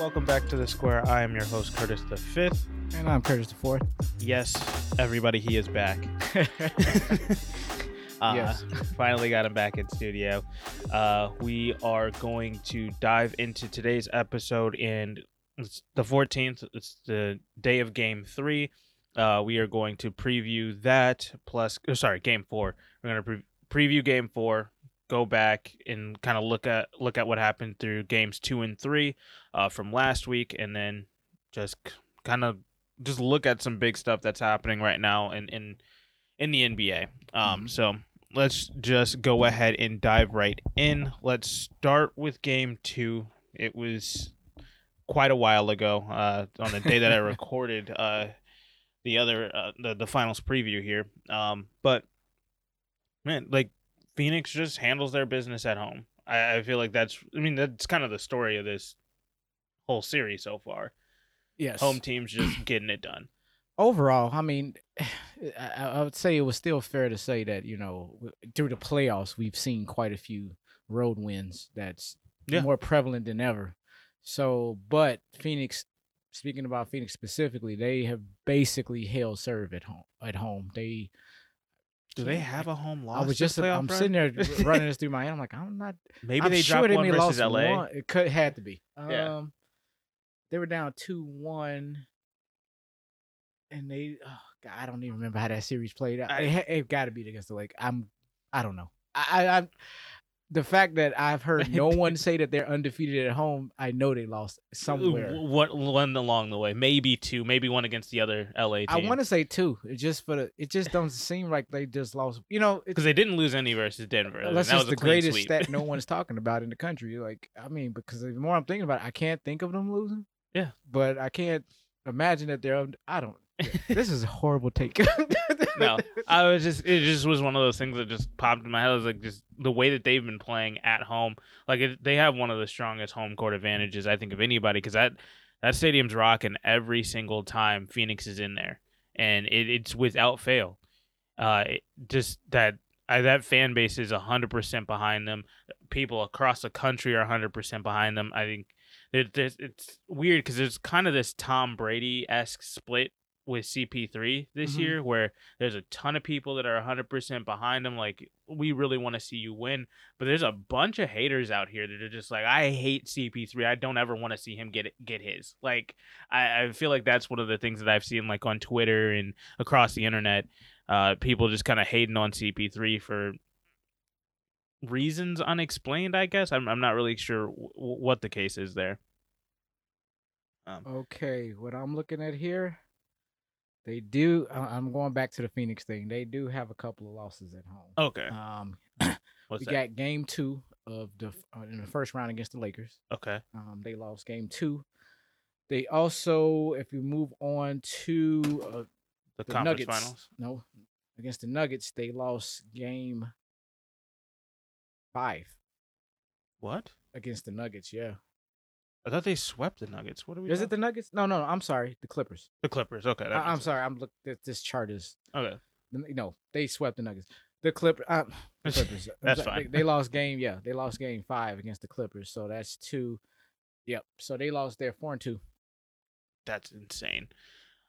Welcome back to the square. I am your host, Curtis the Fifth. And I'm Curtis the Fourth. Yes, everybody, he is back. uh, Yes. Finally got him back in studio. Uh, we are going to dive into today's episode, and it's the 14th. It's the day of Game Three. Uh, we are going to preview that plus, oh, sorry, Game Four. We're going to pre- preview Game Four. Go back and kind of look at look at what happened through games two and three uh, from last week, and then just kind of just look at some big stuff that's happening right now in in in the NBA. Um, Mhm. so let's just go ahead and dive right in. Let's start with game two. It was quite a while ago, uh, on the day that I recorded uh, the other uh, the the finals preview here. Um, but man, like Phoenix just handles their business at home. I, I feel like that's I mean that's kind of the story of this whole series so far. Yes. Home teams just getting it done. Overall, I mean, I, I would say it was still fair to say that you know through the playoffs we've seen quite a few road wins. That's Yeah. more prevalent than ever. So, but Phoenix, speaking about Phoenix specifically, they have basically held serve at home. At home, they. Do they have a home loss? I was just I'm run? sitting there running this through my head. I'm like, I'm not Maybe I'm they sure dropped one versus LA. One. It could had to be. Yeah. Um, they were down two one, and they. Oh God, I don't even remember how that series played out. I- it, it got to be against the Lake. I'm. I don't know. I. I I'm, the fact that I've heard no one say that they're undefeated at home, I know they lost somewhere. One, one along the way, maybe two, maybe one against the other LA team. I want to say two. It just for the. It just doesn't seem like they just lost. You know, because they didn't lose any versus Denver. that's that just was the greatest sweep. stat no one's talking about in the country. Like, I mean, because the more I'm thinking about it, I can't think of them losing. Yeah. But I can't imagine that they're. I don't. This is a horrible take. no, I was just it just was one of those things that just popped in my head. It was like just the way that they've been playing at home. Like it, they have one of the strongest home court advantages I think of anybody because that that stadium's rocking every single time Phoenix is in there, and it, it's without fail. Uh, it, just that uh, that fan base is hundred percent behind them. People across the country are hundred percent behind them. I think it, it's, it's weird because there's kind of this Tom Brady esque split with CP3 this Mhm. year, where there's a ton of people that are 100% behind him. Like, we really want to see you win. But there's a bunch of haters out here that are just like, I hate CP3. I don't ever want to see him get get his. Like, I, I feel like that's one of the things that I've seen, like, on Twitter and across the internet. Uh, people just kind of hating on CP3 for reasons unexplained, I guess. I'm, I'm not really sure w- what the case is there. Um, okay, what I'm looking at here, they do. I'm going back to the Phoenix thing. They do have a couple of losses at home. okay. Um, What's we that? got game two of the uh, in the first round against the Lakers. Okay. Um, they lost game two. They also, if you move on to uh, The, the conference Nuggets, finals. no, against the Nuggets, they lost game five What? against the Nuggets. Yeah, I thought they swept the Nuggets. What are we? is it the Nuggets? No, no, no. I'm sorry, the Clippers. the Clippers? Okay. I, I'm sorry. I'm look. This, this chart is. Okay. no. They swept the Nuggets. The Clipper, uh, the Clippers. That's sorry, fine. They, they lost game. Yeah, they lost game five against the Clippers. So that's two. Yep. So they lost their four and two. That's insane.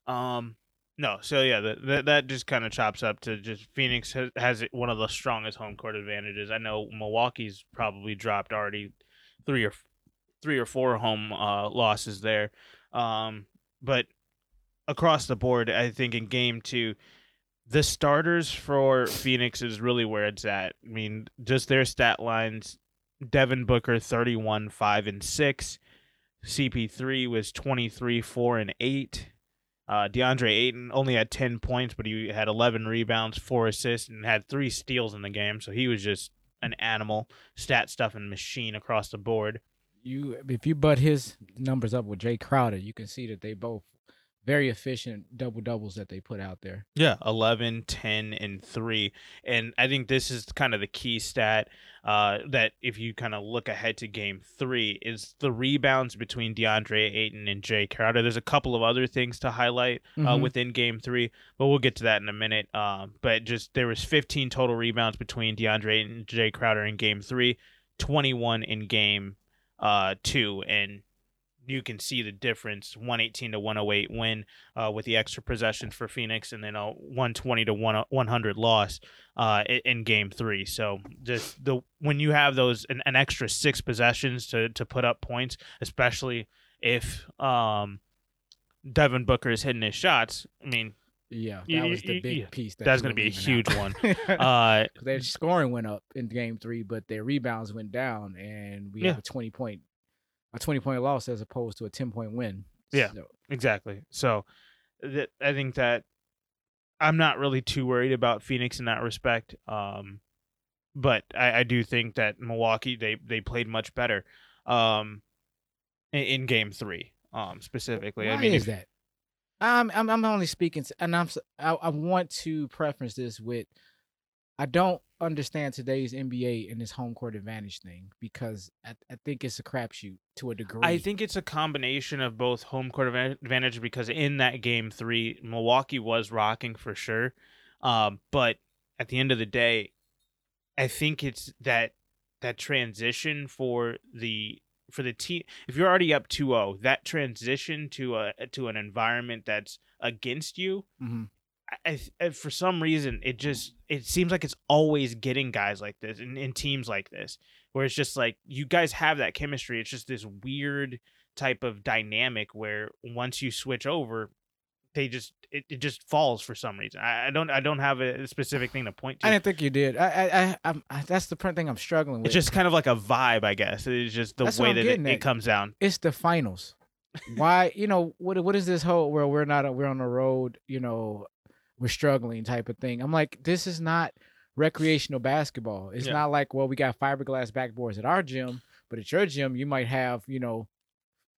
Um, no, so yeah, that that, that just kind of chops up to just Phoenix has, has one of the strongest home court advantages. I know Milwaukee's probably dropped already three or three or four home uh, losses there, um, but across the board, I think in game two, the starters for Phoenix is really where it's at. I mean, just their stat lines: Devin Booker thirty one, five and six. CP3 was 23, 4, and 8. Uh, DeAndre Ayton only had 10 points, but he had 11 rebounds, 4 assists, and had 3 steals in the game. So he was just an animal, stat stuffing machine across the board. You, if you butt his numbers up with Jae Crowder, you can see that they both very efficient double doubles that they put out there. Yeah, 11, 10, and 3. And I think this is kind of the key stat uh, that if you kind of look ahead to game three is the rebounds between DeAndre Ayton and Jae Crowder. There's a couple of other things to highlight uh, Mhm. within game three, but we'll get to that in a minute. Um, but just there was 15 total rebounds between DeAndre Ayton and Jae Crowder in game three, 21 in game uh, two. And you can see the difference 118 to 108 win uh, with the extra possessions for Phoenix and then a 120 to 100 loss uh, in game three. So just the when you have those an, an, extra six possessions to, to put up points, especially if um, Devin Booker is hitting his shots, I mean, yeah, that was the big piece. That that's going to be a huge one. uh, their scoring went up in game three, but their rebounds went down, and we yeah. have a twenty point a 20 point loss as opposed to a 10 point win. Yeah, so. exactly. So th- I think that I'm not really too worried about Phoenix in that respect. Um, but I, I do think that Milwaukee they they played much better um, in, in game three um, specifically. Why I mean, is if, that? I'm, I'm I'm only speaking, to, and I'm I, I want to preference this with I don't understand today's NBA and this home court advantage thing because I, I think it's a crapshoot to a degree. I think it's a combination of both home court advantage because in that game three, Milwaukee was rocking for sure. Um, but at the end of the day, I think it's that that transition for the for the team if you're already up 2-0 that transition to a to an environment that's against you mm-hmm. I, I, for some reason it just it seems like it's always getting guys like this in, in teams like this where it's just like you guys have that chemistry it's just this weird type of dynamic where once you switch over they just it, it just falls for some reason. I, I don't i don't have a specific thing to point to. i didn't think you did. I i, I, I that's the thing i'm struggling with. it's just kind of like a vibe i guess. It's just the that's way that it, it comes down. It's the finals. Why you know what what is this whole where we're not we're on the road you know we're struggling type of thing. I'm like, this is not recreational basketball. It's yeah. not like, well, we got fiberglass backboards at our gym, but at your gym, you might have, you know,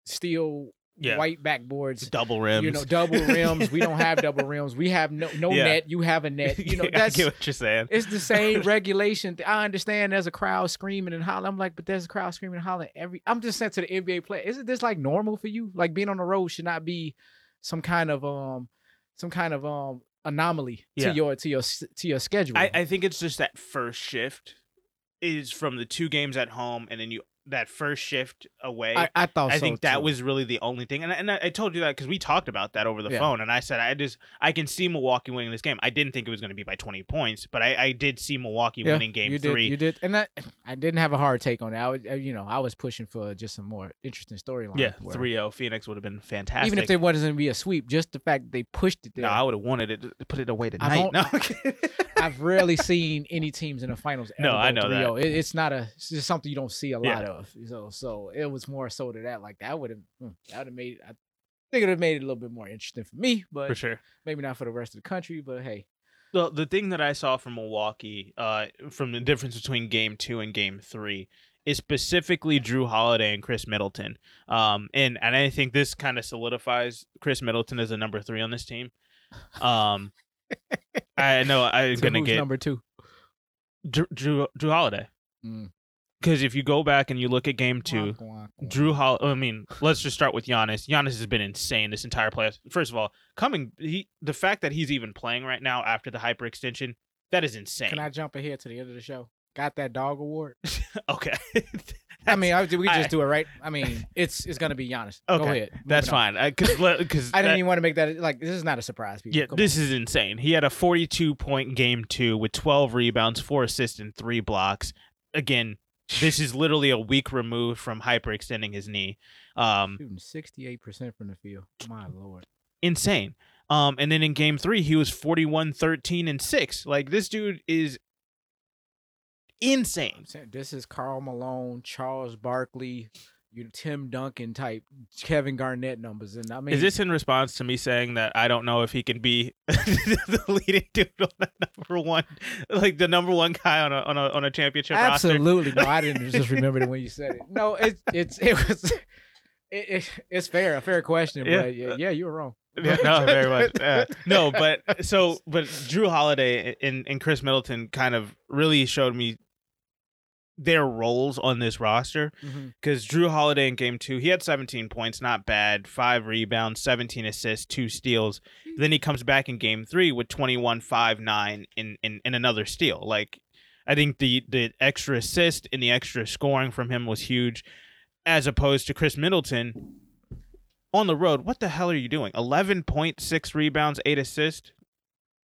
steel yeah. white backboards, double rims. You know, double rims. we don't have double rims. We have no no yeah. net. You have a net. You know, that's I get what you're saying. It's the same regulation. I understand there's a crowd screaming and hollering. I'm like, but there's a crowd screaming and hollering every. I'm just saying to the NBA player, isn't this like normal for you? Like being on the road should not be some kind of um some kind of um anomaly yeah. to your to your to your schedule. I, I think it's just that first shift is from the two games at home, and then you that first shift away. I, I thought. I so think too. that was really the only thing, and and I, told you that because we talked about that over the yeah. phone, and I said I just I can see Milwaukee winning this game. I didn't think it was going to be by twenty points, but I, I did see Milwaukee yeah, winning game you three. Did, you did, and that I didn't have a hard take on that. I was, uh, you know, I was pushing for just some more interesting storyline. Yeah, 3-0 Phoenix would have been fantastic. Even if there wasn't going to be a sweep, just the fact that they pushed it there. No, I would have wanted it to put it away tonight. No. I've rarely seen any teams in the finals. no, I know 3-0. that. Oh. It, it's not a. It's just something you don't see a lot yeah. of. So, so it was more so to that. Like that would have. Hmm, that would have made. I think it would have made it a little bit more interesting for me, but for sure, maybe not for the rest of the country. But hey, the the thing that I saw from Milwaukee, uh, from the difference between Game Two and Game Three, is specifically Jrue Holiday and Khris Middleton. Um, and and I think this kind of solidifies Khris Middleton as a number three on this team. Um, I know I'm so gonna get number two. Drew Jrue, Jrue Holiday. Because if you go back and you look at game two, Jrue Holiday. I mean, let's just start with Giannis. Giannis has been insane this entire playoffs. First of all, coming he the fact that he's even playing right now after the hyperextension, that is insane. Can I jump ahead to the end of the show? Got that dog award? okay. I mean, I, we just I, do it right. I mean, it's it's gonna be Giannis. Okay, Go ahead. That's fine. Because because I, didn't even want to make that like this is not a surprise. People. Yeah, Come this on. is insane. He had a 42 point game two with 12 rebounds, four assists, and three blocks. Again, this is literally a week removed from hyperextending his knee. Um, Shooting 68 percent from the field. My lord, insane. Um, and then in game three, he was 41, 13, and six. Like this dude is insane. This is Karl Malone, Charles Barkley, you Tim Duncan type, Kevin Garnett numbers, and I mean, is this in response to me saying that I don't know if he can be the leading dude on the number one, like the number one guy on a on a on a championship? Absolutely, roster? no, I didn't just remember it when you said it. No, it's it's it was. It, it, it's fair, a fair question, yeah. but yeah, yeah, you were wrong. Yeah, no, very much. Uh, no, but so, but Jrue Holiday and, and Khris Middleton kind of really showed me their roles on this roster because mm-hmm. Jrue Holiday in game two, he had 17 points, not bad, five rebounds, 17 assists, two steals. Then he comes back in game three with 21, 5, 9 in, in, in another steal. Like, I think the, the extra assist and the extra scoring from him was huge, as opposed to Khris Middleton. on the road, what the hell are you doing? 11.6 rebounds, 8 assists,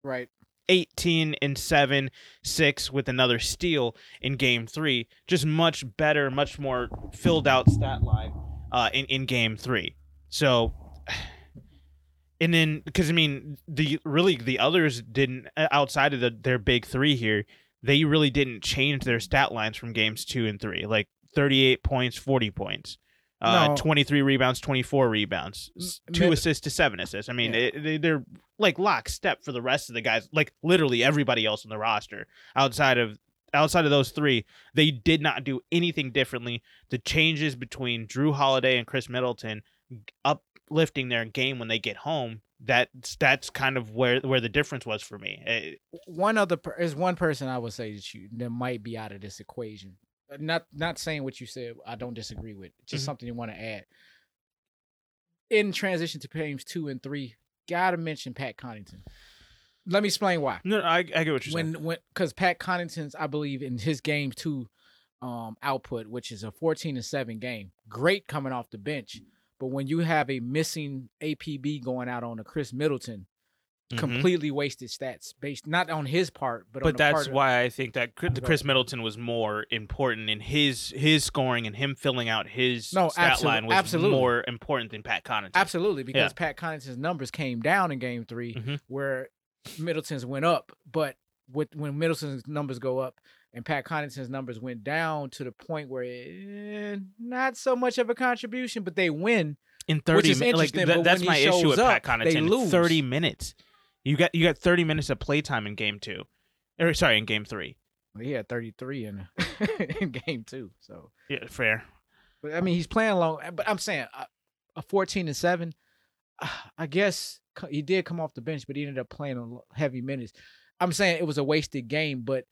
Right. 18 and 7, 6 with another steal in game 3. Just much better, much more filled out stat line uh in in game 3. So and then because I mean the really the others didn't uh, outside of the their big 3 here, they really didn't change their stat lines from games 2 and 3. Like 38 points, 40 points. Uh, No. 23 rebounds, 24 rebounds, M- two mid- assists to seven assists. I mean, Yeah. it, they, they're like lockstep for the rest of the guys, like literally everybody else on the roster outside of outside of those three. They did not do anything differently. The changes between Jrue Holiday and Khris Middleton uplifting their game when they get home. That's that's kind of where where the difference was for me. Eh, one other per- is one person I would say that you that might be out of this equation. Not not saying what you said. I don't disagree with. Just Mhm. something you want to add. In transition to games two and three, gotta mention Pat Connaughton. Let me explain why. no, I, I get what you're saying. When when because Pat Connaughton's I believe in his game two um output, which is a fourteen and seven game, great coming off the bench. But when you have a missing APB going out on a Khris Middleton, Mhm. completely wasted stats based not on his part, but on But the that's part of- why I think that Chris, Khris Middleton was more important in his his scoring and him filling out his No, stat absolu- line was absolutely. more important than Pat Connaughton. Absolutely, because Yeah. Pat Connaughton's numbers came down in Game 3 Mhm. where Middleton's went up. But with when Middleton's numbers go up and Pat Connaughton's numbers went down to the point where eh, not so much of a contribution, but they win. in 30 is minutes. Like that, that's my issue with Pat up, they Connaughton. lose. 30 minutes. You got you got 30 minutes of playtime in game 2. Or sorry, in game 3. Well, he had 33 in, in Game 2. So, Yeah, fair. but I mean, he's playing long. But I'm saying uh, a 14 and 7, uh, I guess he did come off the bench, but he ended up playing a heavy minutes. I'm saying it was a wasted game, but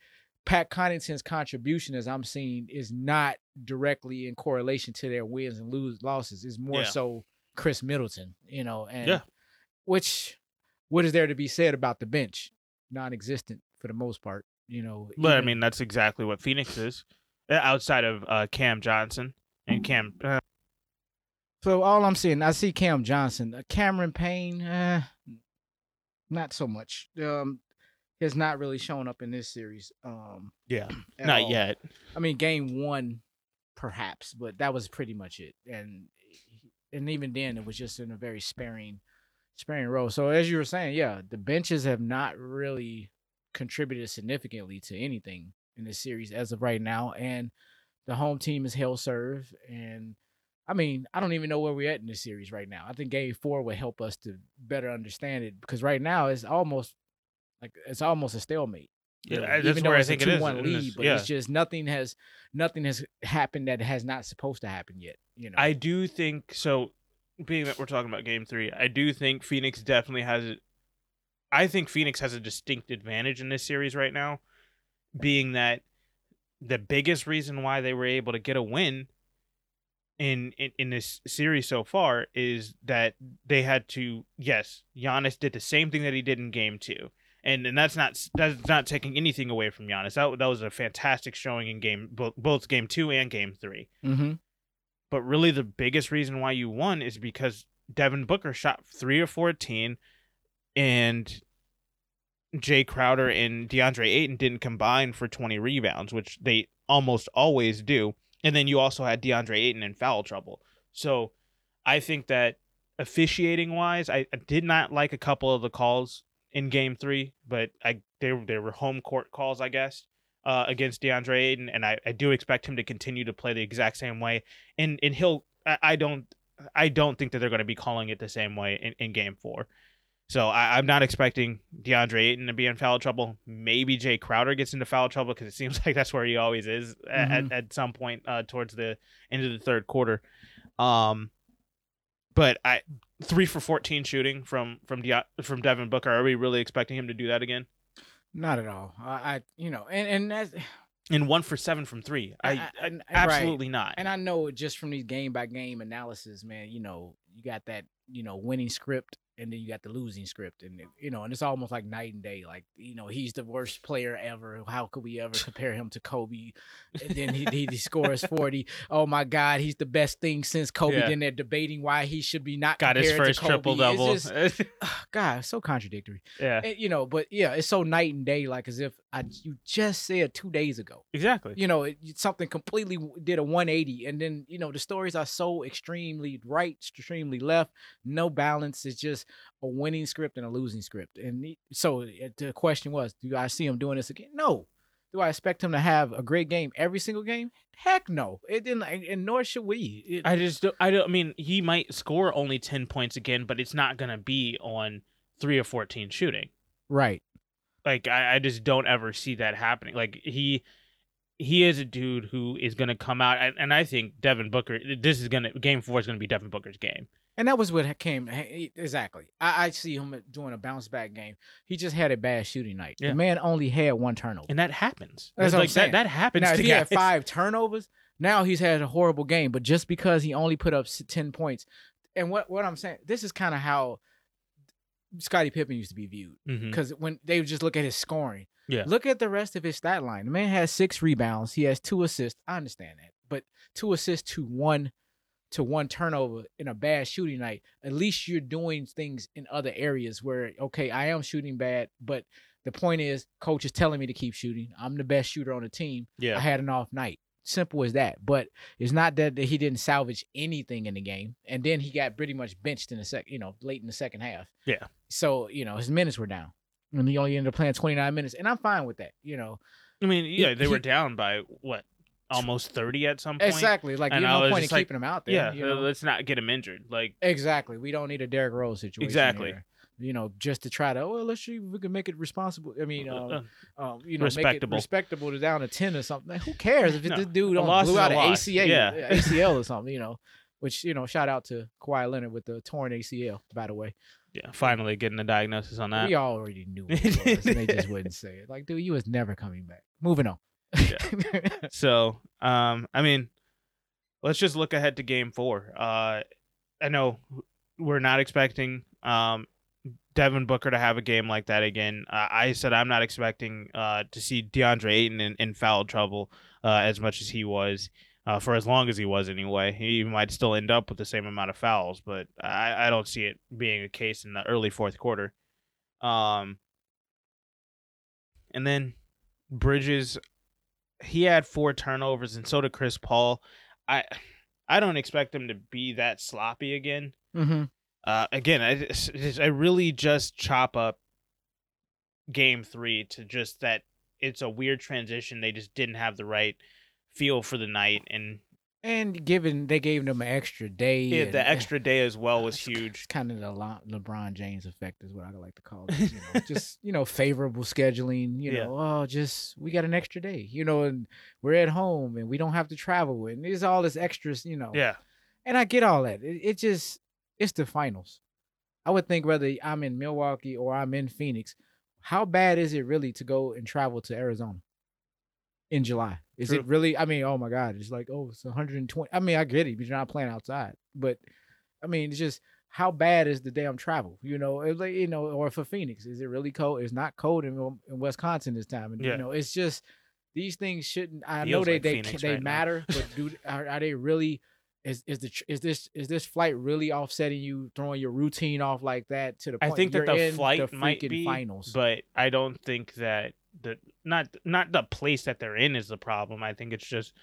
Pat Connaughton's contribution, as I'm seeing, is not directly in correlation to their wins and lose losses. It's more Yeah. so Khris Middleton, you know, and Yeah. which what is there to be said about the bench? Non-existent for the most part, you know. But I mean, that's exactly what Phoenix is. Uh, Outside of uh, Cam Johnson and Cam uh, So all I'm seeing, I see Cam Johnson, uh, Cameron Payne, uh, not so much. Um, has not really shown up in this series. Um, yeah, not all. yet. I mean, game one, perhaps, but that was pretty much it. And and even then, it was just in a very sparing, sparing role. So as you were saying, yeah, the benches have not really contributed significantly to anything in this series as of right now, and the home team is hell serve. And I mean, I don't even know where we're at in this series right now. I think game four would help us to better understand it because right now it's almost like it's almost a stalemate. Yeah, really, that's even though where I it's think a it is in lead, this- but yeah. it's just nothing has nothing has happened that has not supposed to happen yet. You know, I do think so. Being that we're talking about Game Three, I do think Phoenix definitely has. I think Phoenix has a distinct advantage in this series right now, being that the biggest reason why they were able to get a win in in, in this series so far is that they had to. Yes, Giannis did the same thing that he did in Game Two. And, and that's not that's not taking anything away from Giannis. That, that was a fantastic showing in game both, both game two and game three. mm-hmm. But really, the biggest reason why you won is because Devin Booker shot three or fourteen, and Jae Crowder and DeAndre Ayton didn't combine for twenty rebounds, which they almost always do. And then you also had DeAndre Ayton in foul trouble. So I think that officiating wise, I, I did not like a couple of the calls in Game Three, but I they they were home court calls, I guess uh, against DeAndre Ayton, and I, I do expect him to continue to play the exact same way. And and he'll I, I don't I don't think that they're going to be calling it the same way in, in Game Four. So I, I'm not expecting DeAndre Ayton to be in foul trouble. Maybe Jae Crowder gets into foul trouble because it seems like that's where he always is a- at, at some point uh, towards the end of the third quarter. Um, but I three for 14 shooting from from De- from Devin Booker. Are we really expecting him to do that again? Not at all. I, I you know, and and that's And one for seven from three. I, I, I- right. absolutely not. And I know just from these game by game analysis, man, you know, you got that, you know, winning script and then you got the losing script, and you know, and it's almost like night and day. Like you know, he's the worst player ever. How could we ever compare him to Kobe? And then he he, he scores forty. Oh my God, he's the best thing since Kobe. Yeah. Then they're debating why he should be not Got his first triple double. God, it's so contradictory. yeah, And, you know, but yeah, it's so night and day. Like as if I you just said two days ago exactly. you know, it, something completely did a 180, and then you know the stories are so extremely right, extremely left, no balance. It's just a winning script and a losing script. And so eh, the question was, do I see him doing this again? No. Do I expect him to have a great game every single game? Heck no. It didn't, and nor should we. It- I just don't, I don't I mean he might score only 10 points again, but it's not going to be on 3 or 14 shooting. right. Like I, I just don't ever see that happening. Like he he is a dude who is going to come out and, and I think Devin Booker this is going to game 4 is going to be Devin Booker's game. And that was what came exactly. I, I see him doing a bounce back game. He just had a bad shooting night. Yeah. The man only had one turnover. And that happens. That's It's what I'm like saying. that that happens Now, he had five turnovers, now he's had a horrible game. But just because he only put up ten points, and what what I'm saying, this is kind of how Scottie Pippen used to be viewed. Mm-hmm. Because when they would just look at his scoring, Yeah. look at the rest of his stat line. The man has six rebounds. He has two assists. I understand that, but two assists to one to one turnover in a bad shooting night. At least you're doing things in other areas where okay, I am shooting bad, but the point is, coach is telling me to keep shooting. I'm the best shooter on the team. Yeah. I had an off night. Simple as that. But it's not that, that he didn't salvage anything in the game. And then he got pretty much benched in the sec, you know, late in the second half. Yeah. So, you know, his minutes were down. And he only ended up playing 29 minutes. And I'm fine with that, you know. I mean, yeah, they were he- down by what? Almost 30 at some point. Exactly. Like, And you no point in like, keeping him out there. Yeah, you uh, know? let's not get him injured. Like Exactly. We don't need a Derrick Rose situation. Exactly. You know, just to try to, well, let's see if we can make it responsible. I mean, um, uh, um, you know, Respectable. make it respectable to down to ten or something. Like, who cares if No, this dude don't blew out an loss. ACL, Yeah. ACL or something? You know, which you know, shout out to Kawhi Leonard with the torn ACL. By the way, yeah, finally getting a diagnosis on that. we already knew it was, and they just wouldn't say it. Like, dude, you was never coming back. Moving on. So, um, I mean, let's just look ahead to game four. Uh, I know we're not expecting um Devin Booker to have a game like that again. Uh, I said I'm not expecting uh to see DeAndre Ayton in, in foul trouble uh, as much as he was. Uh, for as long as he was anyway, he might still end up with the same amount of fouls, but I, I don't see it being a case in the early fourth quarter. Um, and then Bridges, he had four turnovers, and so did Chris Paul. I I don't expect him to be that sloppy again. mm-hmm. Uh, again, I just- I really just chop up game three to just that it's a weird transition. They just didn't have the right feel for the night, and And given they gave them an extra day, yeah, and- the extra day as well was It's huge. kind of the Le- LeBron James effect is what I like to call it. You know, just you know, favorable scheduling. You Yeah. know, oh, just we got an extra day. You know, and we're at home and we don't have to travel, and there's all this extras. You know, Yeah, and I get all that. It, it just it's the finals. I would think whether I'm in Milwaukee or I'm in Phoenix, how bad is it really to go and travel to Arizona in July? Is True. it really? I mean, oh my God, it's like oh, it's 120. I mean, I get it, but you're not playing outside. But I mean, it's just how bad is the damn travel? You know, it's like you know, or for Phoenix, is it really cold? It's not cold in, in Wisconsin this time, and Yeah. you know, it's just these things shouldn't. I know they like they Phoenix they right now. matter, but do are, are they really? Is is the is this is this flight really offsetting you, throwing your routine off like that to the I think that the flight the might be, finals? but I don't think that the not not the place that they're in is the problem. I think it's just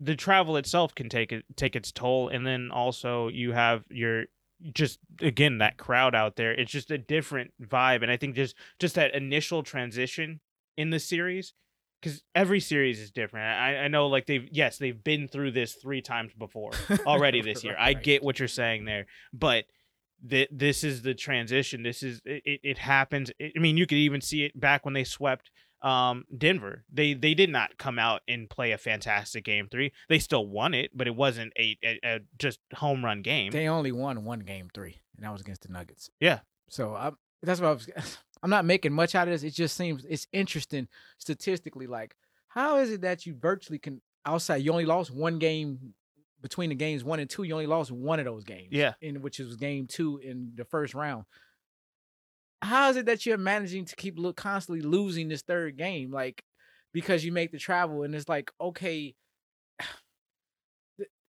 the travel itself can take it take its toll, and then also you have your just again that crowd out there. It's just a different vibe, and I think just just that initial transition in the series. Because every series is different. I, I know, like they've yes, they've been through this three times before already this year. I get what you're saying there, but th- this is the transition. This is it. It, it happens. I mean, you could even see it back when they swept um Denver. They they did not come out and play a fantastic game three. They still won it, but it wasn't a, a, a just home run game. They only won one game three, and that was against the Nuggets. Yeah. So I, that's what I was. I'm not making much out of this. It just seems it's interesting statistically. Like, how is it that you virtually can outside? You only lost one game between the games one and two, you only lost one of those games. Yeah. In which was game two in the first round. How is it that you're managing to keep look constantly losing this third game? Like because you make the travel and it's like, okay,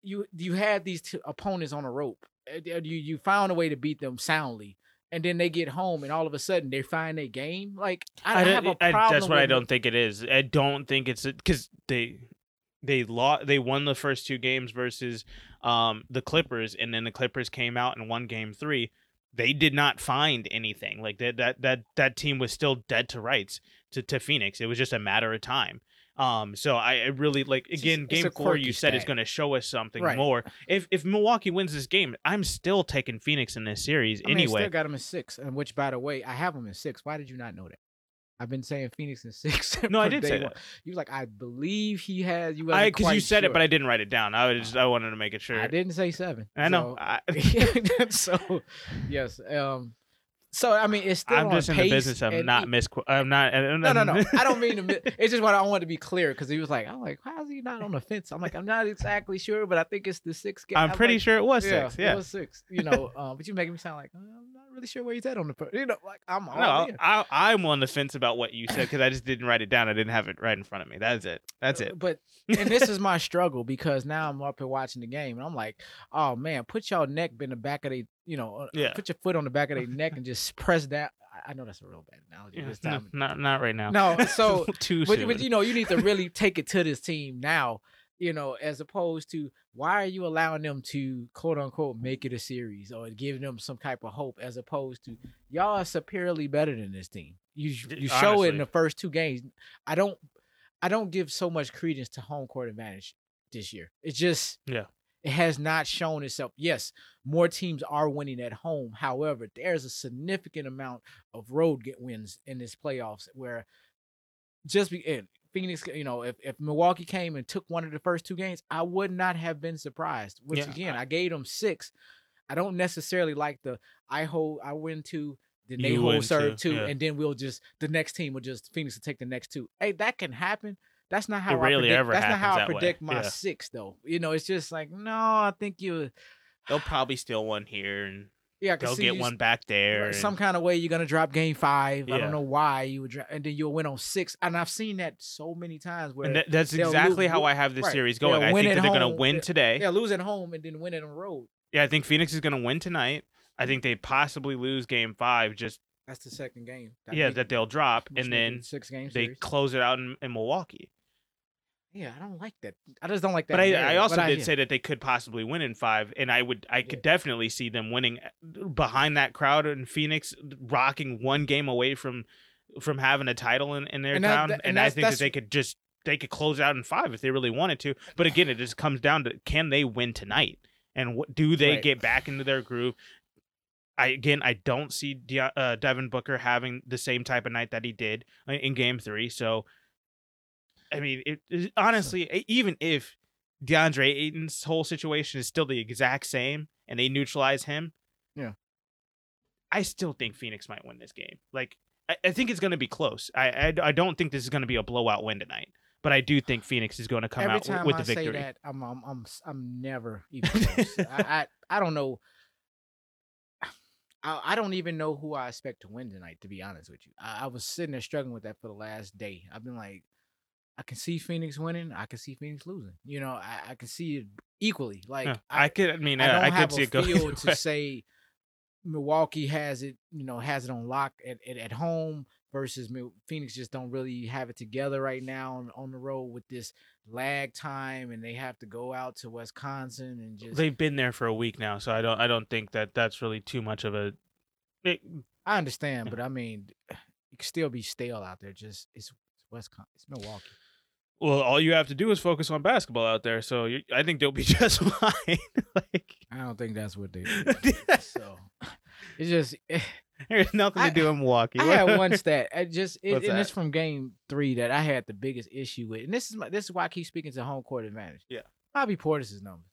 you you had these two opponents on a rope. You you found a way to beat them soundly. And then they get home, and all of a sudden they find a game. Like I, I have a I- problem. that's what I don't think it is. I don't think it's because they they lost. They won the first two games versus um the Clippers, and then the Clippers came out and won Game Three. They did not find anything like that. That that that team was still dead to rights to to Phoenix. It was just a matter of time. Um, so I, I really like again, it's game four. You said is going to show us something Right. more. If if Milwaukee wins this game, I'm still taking Phoenix in this series I mean, anyway. still got him in six, and which, by the way, I have him in six. Why did you not know that? I've been saying Phoenix in six. no, I did say one. that. You was like, I believe he has. You I because you said it, but I didn't write it down. I was just, I wanted to make it sure. I didn't say seven. I know. So, I, so yes. Um. So I mean, it's still I'm just in the business of not he- misqu. I'm not. uh, No, no, no. I don't mean to. It's just what I wanted to be clear because he was like, I'm like, how is he not on the fence? I'm like, I'm not exactly sure, but I think it's the sixth game. I'm I'm pretty like, sure it was yeah, six. Yeah. it was six. You know, um, but you making me sound like "Uh, I'm not really sure where he's at on the. per-" You know, like I'm all no, in. I, I'm on the fence about what you said because I just didn't write it down. I didn't have it right in front of me. That's it. That's it. But and this is my struggle because now I'm up here watching the game and I'm like, oh man, put your neck in the back of the, you know, uh, Yeah. put your foot on the back of their neck and just press down. I- know that's a real bad analogy Yeah, this no, time. not not right now. No, so too but, soon. but you know, you need to really take it to this team now, you know, as opposed to why are you allowing them to quote unquote make it a series or giving them some type of hope as opposed to y'all are superiorly better than this team. You you show it in the first two games. I don't I don't give so much credence to home court advantage this year. It's just Yeah. It has not shown itself. Yes, more teams are winning at home. However, there's a significant amount of road get wins in this playoffs where just be and Phoenix, you know, if, if Milwaukee came and took one of the first two games, I would not have been surprised. Which Yeah, again, I- I, gave them six. I don't necessarily like the I hold I win two, then they hold serve two, two, yeah. and then we'll just the next team will just Phoenix will take the next two. Hey, that can happen. That's not how I really predict, ever That's not how I that way. predict my Yeah. six though. You know, it's just like no, I think you. They'll probably steal one here and Yeah, I can they'll see get one back there. Right, Some kind of way you're gonna drop game five. I don't know why you would, dra- and then you'll win on six. And I've seen that so many times where and that, that's exactly lose- how I have this right, series they'll going. I think that they're gonna win today. they'll lose at home and then win it on the road. Yeah, I think Phoenix is going to win tonight. I think they possibly lose game five. Just That's the second game. yeah, make that they'll drop, and then six games. they close it out in, in Milwaukee. Yeah, I don't like that. I just don't like that. But I, I also but did yeah. say that they could possibly win in five, and I would, I could Yeah. definitely see them winning uh, behind that crowd in Phoenix, rocking one game away from from having a title in, in their And town. that- and and I think that they could just they could close out in five if they really wanted to. But again, it just comes down to can they win tonight, and what do they Right. get back into their groove? I again, I don't see De- uh, Devin Booker having the same type of night that he did in- in Game Three. So, I mean, it, it- honestly, even if DeAndre Ayton's whole situation is still the exact same, and they neutralize him, Yeah. I still think Phoenix might win this game. Like, I, I think it's going to be close. I, I I don't think this is going to be a blowout win tonight, but I do think Phoenix is going to come Every out time with I the victory. say that, I'm I'm I'm I'm never even close. I, I I don't know. I, I don't even know who I expect to win tonight. To be honest with you, I, I was sitting there struggling with that for the last day. I've been like, I can see Phoenix winning. I can see Phoenix losing. You know, I, I can see it equally. Like Yeah, I, could. I mean, I I, don't I have could see a it go. feel to way. say Milwaukee has it, you know, has it on lock at, at, at home versus Phoenix just don't really have it together right now on, on the road with this lag time and they have to go out to Wisconsin and just They've been there for a week now, so I don't. I don't think that that's really too much of a. It, I understand, but I mean it could still be stale out there. Just it's, it's Wisconsin, it's Milwaukee. Well, all you have to do is focus on basketball out there. So you, I think they'll be just fine. like, I don't think that's what they do. so it's just there's nothing to do in Milwaukee. I had one stat. I just it, and that? it's from game three that I had the biggest issue with, and this is my, this is why I keep speaking to home court advantage. Yeah. Bobby Portis's numbers.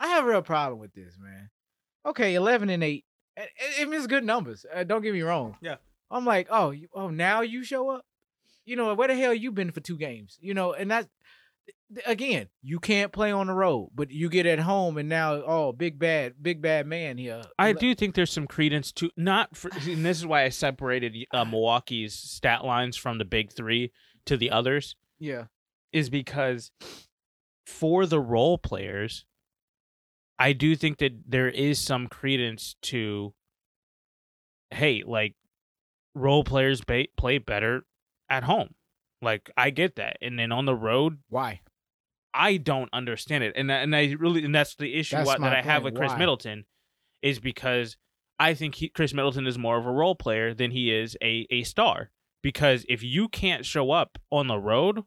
I have a real problem with this, man. Okay, eleven and eight. It, it, it's good numbers. Uh, don't get me wrong. Yeah. I'm like, oh, you, oh, now you show up. You know where the hell you been for two games? You know, and that's again, you can't play on the road, but you get at home and now oh, big bad, big bad man here. I do think there's some credence to not for, and this is why I separated uh, Milwaukee's stat lines from the big 3 to the others Yeah. is because for the role players I do think that there is some credence to hey, like role players ba- play better at home. Like I get that. And then on the road, Why? I don't understand it, and and I really and that's the issue That's what, that I have with Chris Why? Middleton is because I think he, Khris Middleton is more of a role player than he is a a star. Because if you can't show up on the road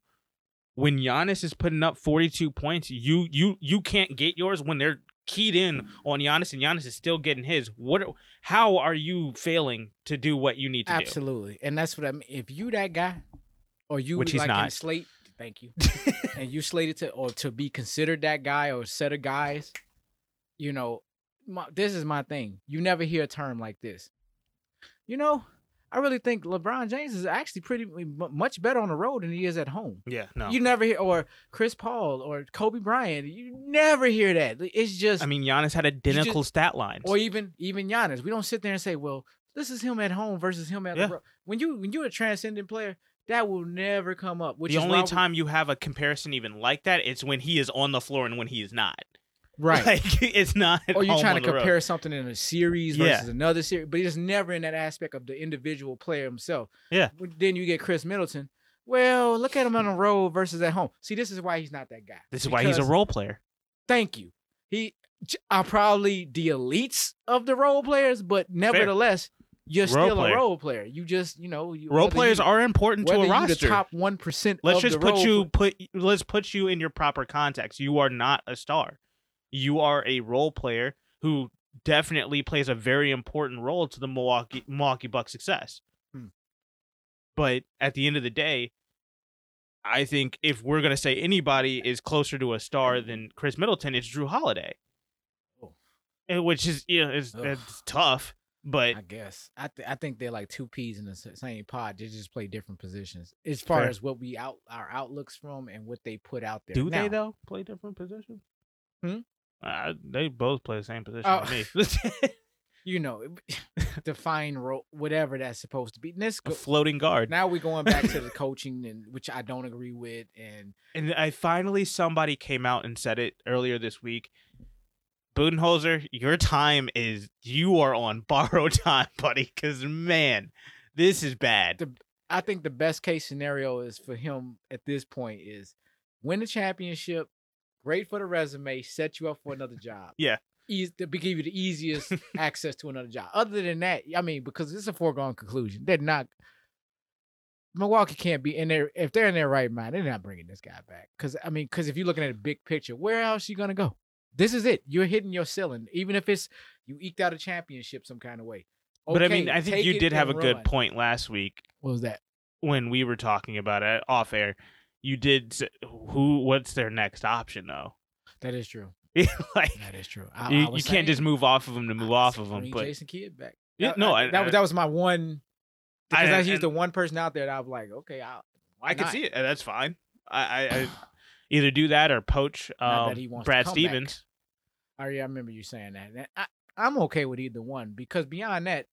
when Giannis is putting up forty two points, you you you can't get yours when they're keyed in on Giannis and Giannis is still getting his. What? How are you failing to do what you need to do? Absolutely. And that's what I mean. If you that guy, or you Which he's like not. slate, thank you, and you slated to or to be considered that guy or a set of guys, you know, my, this is my thing. You never hear a term like this. You know, I really think LeBron James is actually pretty much better on the road than he is at home. yeah, no. You never hear or Chris Paul or Kobe Bryant. You never hear that. It's just I mean, Giannis had identical stat lines. or even even Giannis. We don't sit there and say, "Well, this is him at home versus him at Yeah. the road." When you when you're a transcendent player, that will never come up. Which the only why we- time you have a comparison even like that, it's when he is on the floor and when he is not. Right? Like it's not. or you're trying to the road. compare something in a series Yeah. versus another series, but it's never in that aspect of the individual player himself. Yeah. Then you get Khris Middleton. Well, look at him on the road versus at home. See, this is why he's not that guy. This is why he's a role player. Thank you. He are uh, probably the elites of the role players, but nevertheless, you're Role still player. a role player. You just, you know, you, Role players you, are important to a roster. the top one percent. let's just put you put let's put you in your proper context. You are not a star. You are a role player who definitely plays a very important role to the Milwaukee Milwaukee Bucks success. Hmm. But at the end of the day, I think if we're gonna say anybody is closer to a star than Khris Middleton, it's Jrue Holiday. Oh. Uh, Which is yeah, it's, Ugh. it's tough, but I guess I th- I think they're like two peas in the same pod. They just play different positions as far Fair. as what we out our outlooks from and what they put out there. do Now, they though play different positions? Hmm? Uh, they both play the same position Oh. me. You know, define role, whatever that's supposed to be. And this go- floating guard. now we're going back to the coaching, and which I don't agree with. And And I finally somebody came out and said it earlier this week. Budenholzer, your time is you are on borrowed time, buddy. Because man, this is bad. The- I think the best case scenario is for him at this point is win the championship, great for the resume, set you up for another job. Yeah. Easy to give you the easiest access to another job. Other than that, I mean, because it's a foregone conclusion. They're not Milwaukee can't be in there if they're in their right mind. They're not bringing this guy back because I mean, because if you're looking at a big picture, where else you gonna go? This is it. You're hitting your ceiling, even if it's you eked out a championship some kind of way. but I mean, I think you did have a and good point last week What was that? when we were talking about it off air. You did who? What's their next option though? That is true. like That is true. I, you, I you was can't just move off of them to move off of them. But Jason Kidd back. Yeah, no, I- I- that I- was that was my one. I- Because I, I- the one person out there that I was like, okay, I'll, I can not? see it. That's fine. I, I, I either do that or poach that um, to Brad back. Stevens. I, yeah, I remember you saying that. I, I'm okay with either one because beyond that,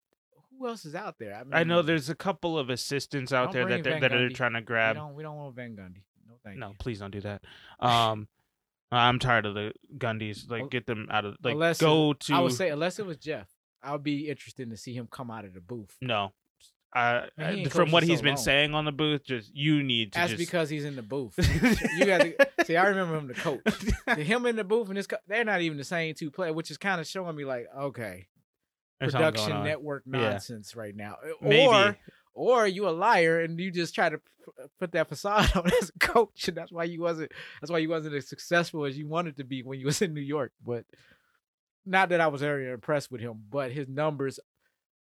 who else is out there? I, mean, I know there's a couple of assistants out there that they're, that are trying to we grab. don't we don't want Van Gundy. No, thank No, you. please don't do that. Um, I'm tired of the Gundys. Like, get them out of. Like, unless go to. I would say unless it was Jeff, I would be interested to see him come out of the booth. no. I, I- from what in he's so been long. saying on the booth, just you need to That's just. because he's in the booth. you got to see. I remember him the coach. Him in the booth and this, co- they're not even the same two players, which is kind of showing me like, okay, There's production on. network Yeah. nonsense right now. Uh, Maybe. Or or you a liar and you just try to put that facade on as a coach, and that's why you wasn't. That's why you wasn't as successful as you wanted to be when you was in New York. But not that I was very impressed with him, but his numbers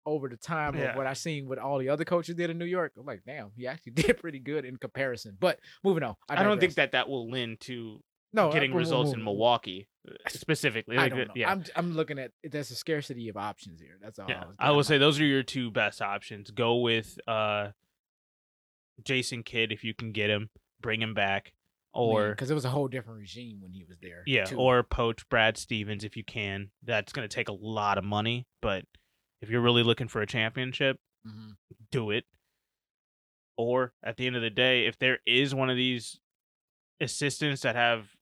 over the time Yeah. of what I seen what all the other coaches did in New York, I'm like, damn, he actually did pretty good in comparison. But moving on, I don't think that that will lend to no getting uh, results in Milwaukee uh, specifically. I Like, don't uh, know. Yeah. I'm I'm looking at there's a scarcity of options here. That's all. Yeah, I, was I will getting say those are your two best options. Go with uh, Jason Kidd if you can get him, bring him back, or because it was a whole different regime when he was there. yeah, too. or poach Brad Stevens if you can. That's going to take a lot of money, but if you're really looking for a championship, Mhm. do it. Or at the end of the day, if there is one of these assistants that have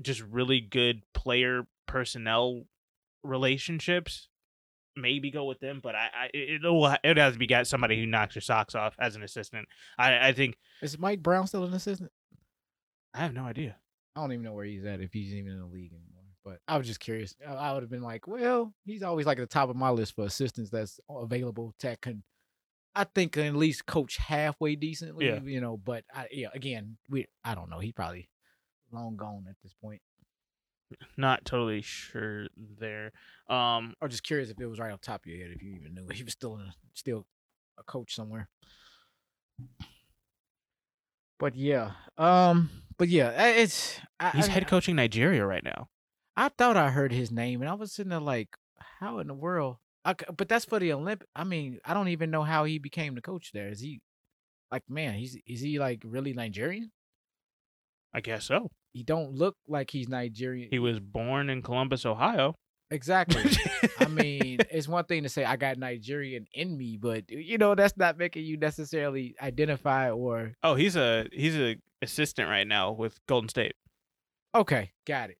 just really good player personnel relationships, maybe go with them. But I, I it it'll, it has to be got somebody who knocks your socks off as an assistant. I, I think is Mike Brown still an assistant? I have no idea. I don't even know where he's at if he's even in the league anymore. But I was just curious. I, I would have been like, well, he's always like at the top of my list for assistants that's available that can, I think, can at least coach halfway decently. Yeah. You know, but I, yeah, again, we I don't know. He probably long gone at this point. Not totally sure there. Um, I was just curious if it was right off top of your head if you even knew he was still a, still a coach somewhere. But yeah, um, but yeah, it's I, he's I- head coaching Nigeria right now. I thought I heard his name, and I was sitting there like, how in the world? I but that's for the Olympic. I mean, I don't even know how he became the coach there. Is he like, man? He's is he like really Nigerian? I guess so. He don't look like he's Nigerian. He was born in Columbus, Ohio. exactly. I mean, it's one thing to say I got Nigerian in me, but you know that's not making you necessarily identify or oh, he's a he's a assistant right now with Golden State. okay, got it.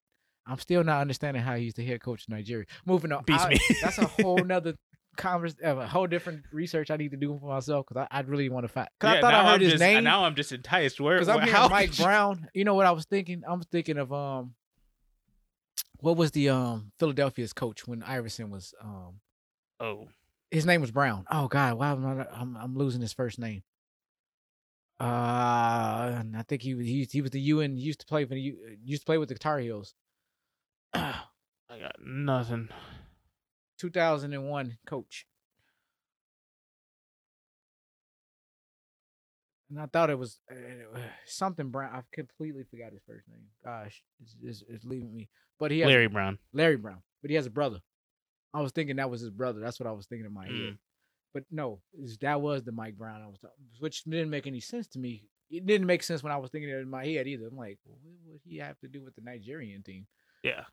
I'm still not understanding how he's the head coach of Nigeria. Moving on, Beats I- me. that's a whole nother convers, uh, a whole different research I need to do for myself because I, I really want to find. Because Yeah, I thought I heard I'm his just, name. Now I'm just enticed. Where? Because I'm hearing Mike Brown. You know what I was thinking? I'm thinking of um, what was the um Philadelphia's coach when Iverson was um Oh, his name was Brown. Oh God, why am I? I'm I'm losing his first name. Uh, I think he was he, he was the UN he used to play for the used to play with the Tar Heels. I got nothing. 2001 coach. And I thought it was uh, something Brown. I completely forgot his first name. Gosh, it's, it's, it's leaving me. But he has Larry Brown. Larry Brown. But he has a brother. I was thinking that was his brother. That's what I was thinking in my head. Mm. But no, that was the Mike Brown I was talking, which didn't make any sense to me. It didn't make sense when I was thinking it in my head either. I'm like, well, what would he have to do with the Nigerian team? Yeah.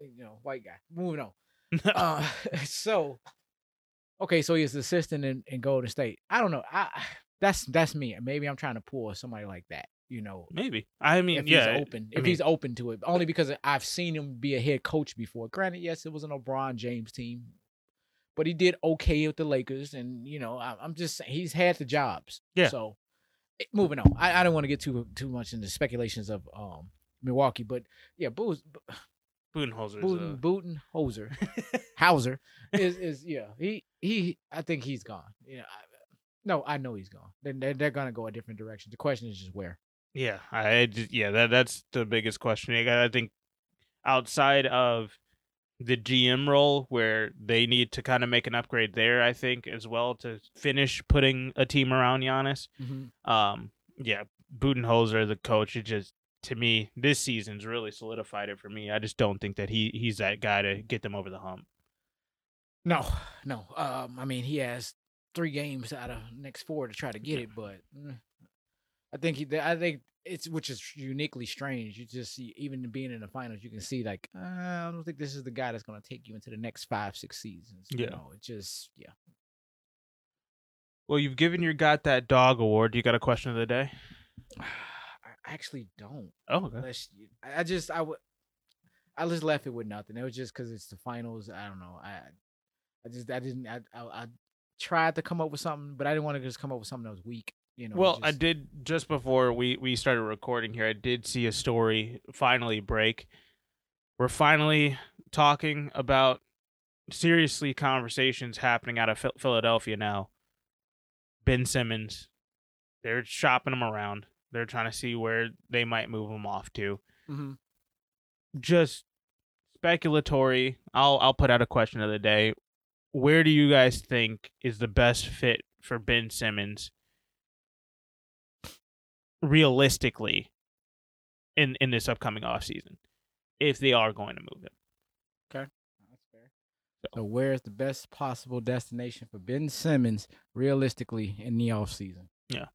You know, white guy. Moving on. Uh, so, okay, so he's the assistant in, in Golden State. I don't know. I that's that's me. Maybe I'm trying to pull somebody like that. You know, Maybe. I mean, if yeah. he's open, I if mean- he's open to it, only because I've seen him be a head coach before. Granted, yes, it was an LeBron James team, but he did okay with the Lakers, and you know, I, I'm just saying he's had the jobs. Yeah. So, eh, moving on. I, I don't want to get too too much into speculations of um Milwaukee, but yeah, Booz, Budenholzer. is Booten, a- Booten Hoser, Hauser is is yeah. He he. I think he's gone. You know, I, no, I know he's gone. Then they're, they're gonna go a different direction. The question is just where. Yeah, I just yeah that that's the biggest question. I think outside of the GM role, where they need to kind of make an upgrade there, I think as well to finish putting a team around Giannis. Um, yeah, Budenholzer, the coach, it just to me this season's really solidified it for me. I just don't think that he he's that guy to get them over the hump. No, no. Um, I mean, he has three games out of next four to try to get it, but mm, I think he. I think it's which is uniquely strange. You just see, even being in the finals, you can see like uh, I don't think this is the guy that's going to take you into the next five, six seasons. You Yeah. know, it just yeah. Well, you've given your got that dog award. You got a question of the day? I actually don't. Oh, okay. You, I just I would. I just left it with nothing. It was just because it's the finals. I don't know. I, I just I didn't. I, I I tried to come up with something, but I didn't want to just come up with something that was weak. You know. Well, I did just before we we started recording here. I did see a story finally break. We're finally talking about seriously conversations happening out of Philadelphia now. Ben Simmons, they're shopping him around. They're trying to see where they might move him off to. Mhm. Just speculatory. I'll I'll put out a question of the day. Where do you guys think is the best fit for Ben Simmons realistically in in this upcoming offseason if they are going to move him. Okay. That's fair. So where's the best possible destination for Ben Simmons realistically in the offseason? And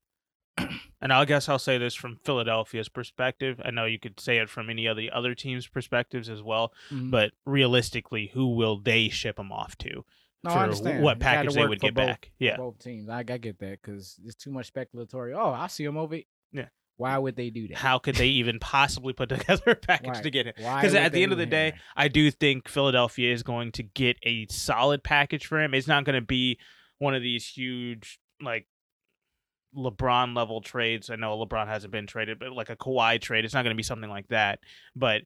and I guess I'll say this from Philadelphia's perspective. I know you could say it from any of the other teams' perspectives as well, Mhm. but realistically, who will they ship him off to no, I understand. what package they would get both- back? Yeah, both teams. I, I get that because it's too much speculatory. Oh, I see him over. Yeah. Why would they do that? how could they even possibly put together a package Right. to get him? Why Because at the end of the day, that? I do think Philadelphia is going to get a solid package for him. It's not going to be one of these huge like LeBron level trades. I know LeBron hasn't been traded, but like a Kawhi trade, it's not going to be something like that. But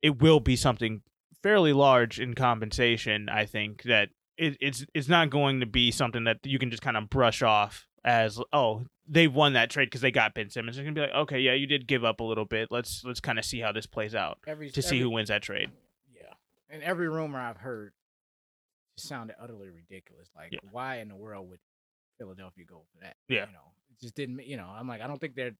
it will be something fairly large in compensation. I think that it, it's it's not going to be something that you can just kind of brush off as oh they won that trade because they got Ben Simmons. It's gonna be like okay yeah you did give up a little bit. Let's let's kind of see how this plays out every, to see every- who wins that trade. Yeah, and every rumor I've heard sounded utterly ridiculous. Like, Yeah. why in the world would Philadelphia go for that? Yeah. you know, it just didn't. You know, I'm like, I don't think they're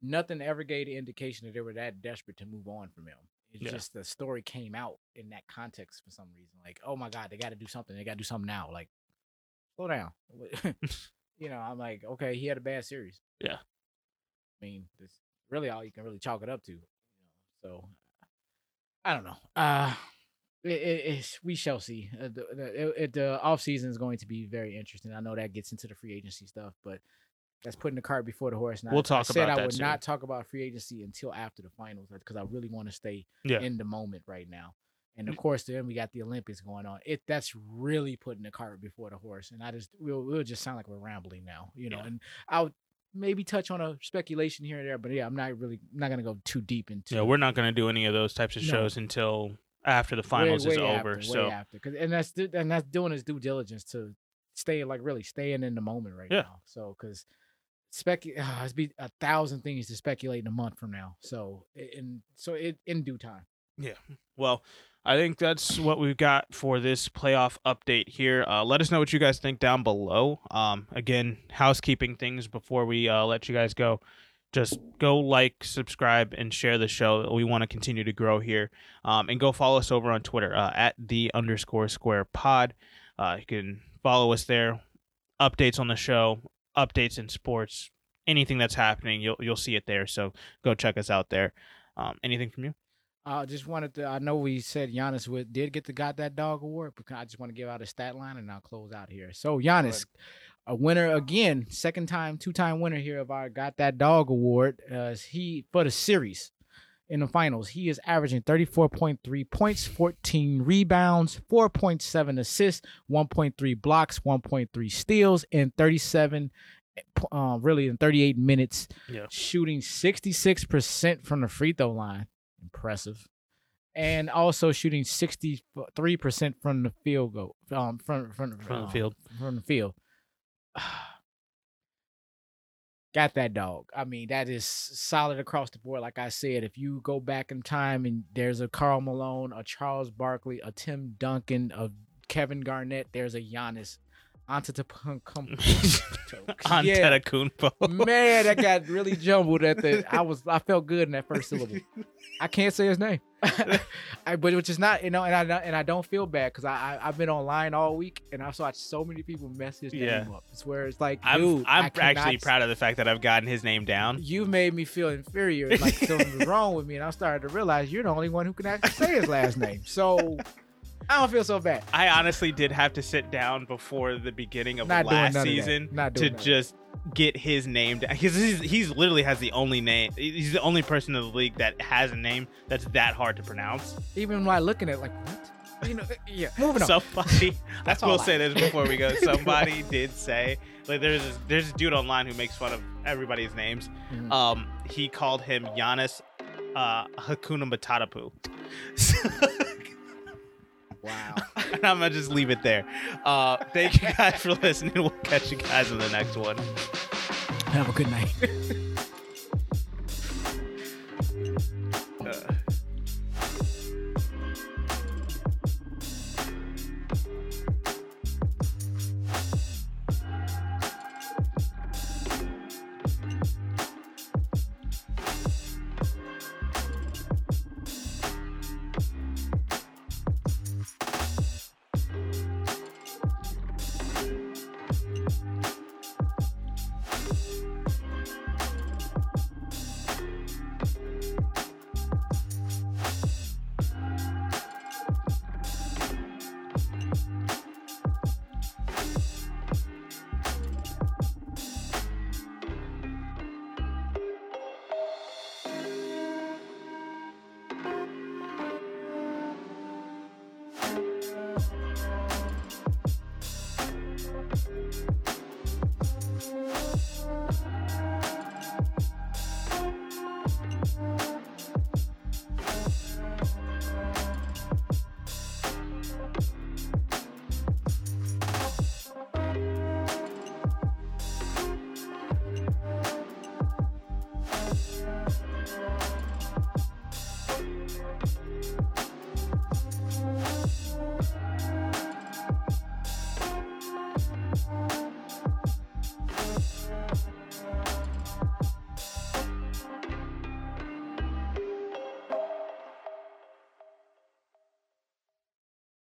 nothing ever gave the indication that they were that desperate to move on from him. It's Yeah. just the story came out in that context for some reason. Like, oh my god, they got to do something. They got to do something now. Like, slow down. you know, I'm like, okay, he had a bad series. Yeah. I mean, that's really all you can really chalk it up to. You know, so I don't know. Uh it, it, we shall see. Uh, the, the, it, the off season is going to be very interesting. I know that gets into the free agency stuff, but that's putting the cart before the horse. I- We'll I, talk said about I would soon. not talk about free agency until after the finals because I really want to stay Yeah. in the moment right now. And Mm. of course, then we got the Olympics going on. It that's really putting the cart before the horse. And I just we'll, we'll just sound like we're rambling now, you know. Yeah. And I'll maybe touch on a speculation here and there, but yeah, I'm not really not gonna go too deep into. Yeah, we're not going to do any of those types of No. shows until after the way- finals is way over. after, so way after, 'Cause- and that's and that's doing his due diligence to stay like really staying in the moment right Yeah. now. So because spec, uh, it's be a thousand things to speculate in a month from now. So in so it in due time. Yeah. Well, I think that's what we've got for this playoff update here. Uh, let us know what you guys think down below. Um, again, housekeeping things before we uh, let you guys go. Just go like, subscribe, and share the show. We want to continue to grow here. Um, and go follow us over on Twitter uh, at the underscore square pod. Uh, you can follow us there. Updates on the show, updates in sports, anything that's happening, you'll you'll see it there. So go check us out there. Um, anything from you? I just wanted to. I know we said Giannis would, did get the got that dog award, but I just want to give out a stat line and I'll close out here. So Giannis, a winner again, second time, two time winner here of our got that dog award. Uh, he for the series in the finals, he is averaging thirty four point three points, fourteen rebounds, four point seven assists, one point three blocks, one point three steals, and thirty seven. Uh, really in 38 minutes Yeah. shooting 66% from the free throw line impressive and also shooting 63% from the field goal um from from, From the um, field. from the field got that dog. I mean that is solid across the board like i said if you go back in time and there's a karl malone a charles barkley a tim duncan a kevin garnett there's a Giannis Antetokounmpo. Yeah. Antetokounmpo. Man, that got really jumbled at the. I was, I felt good in that first syllable. I can't say his name, I, but which is not, you know, and I don't- and I don't feel bad because I, I I've been online all week and I've watched so many people mess his Yeah. name up. It's where it's like, I'm dude, I'm actually proud of the fact that I've gotten his name down. You made me feel inferior, like something was wrong with me, and I started to realize you're the only one who can actually say his last name. So I don't feel so bad. I honestly did have to sit down before the beginning of Not doing last of season Not to doing just get his name down because he's, he's literally has the only name. He's the only person in the league that has a name that's that hard to pronounce. Even while looking at, it, like, what? You know, yeah. Moving on. Somebody, That's I will I- say this before we go. Somebody did say like there's this, there's a dude online who makes fun of everybody's names. Mhm. Um, he called him Giannis uh, Hakuna Matata wow. and I'm gonna just leave it there. Uh, thank you guys for listening. We'll catch you guys in the next one. Have a good night.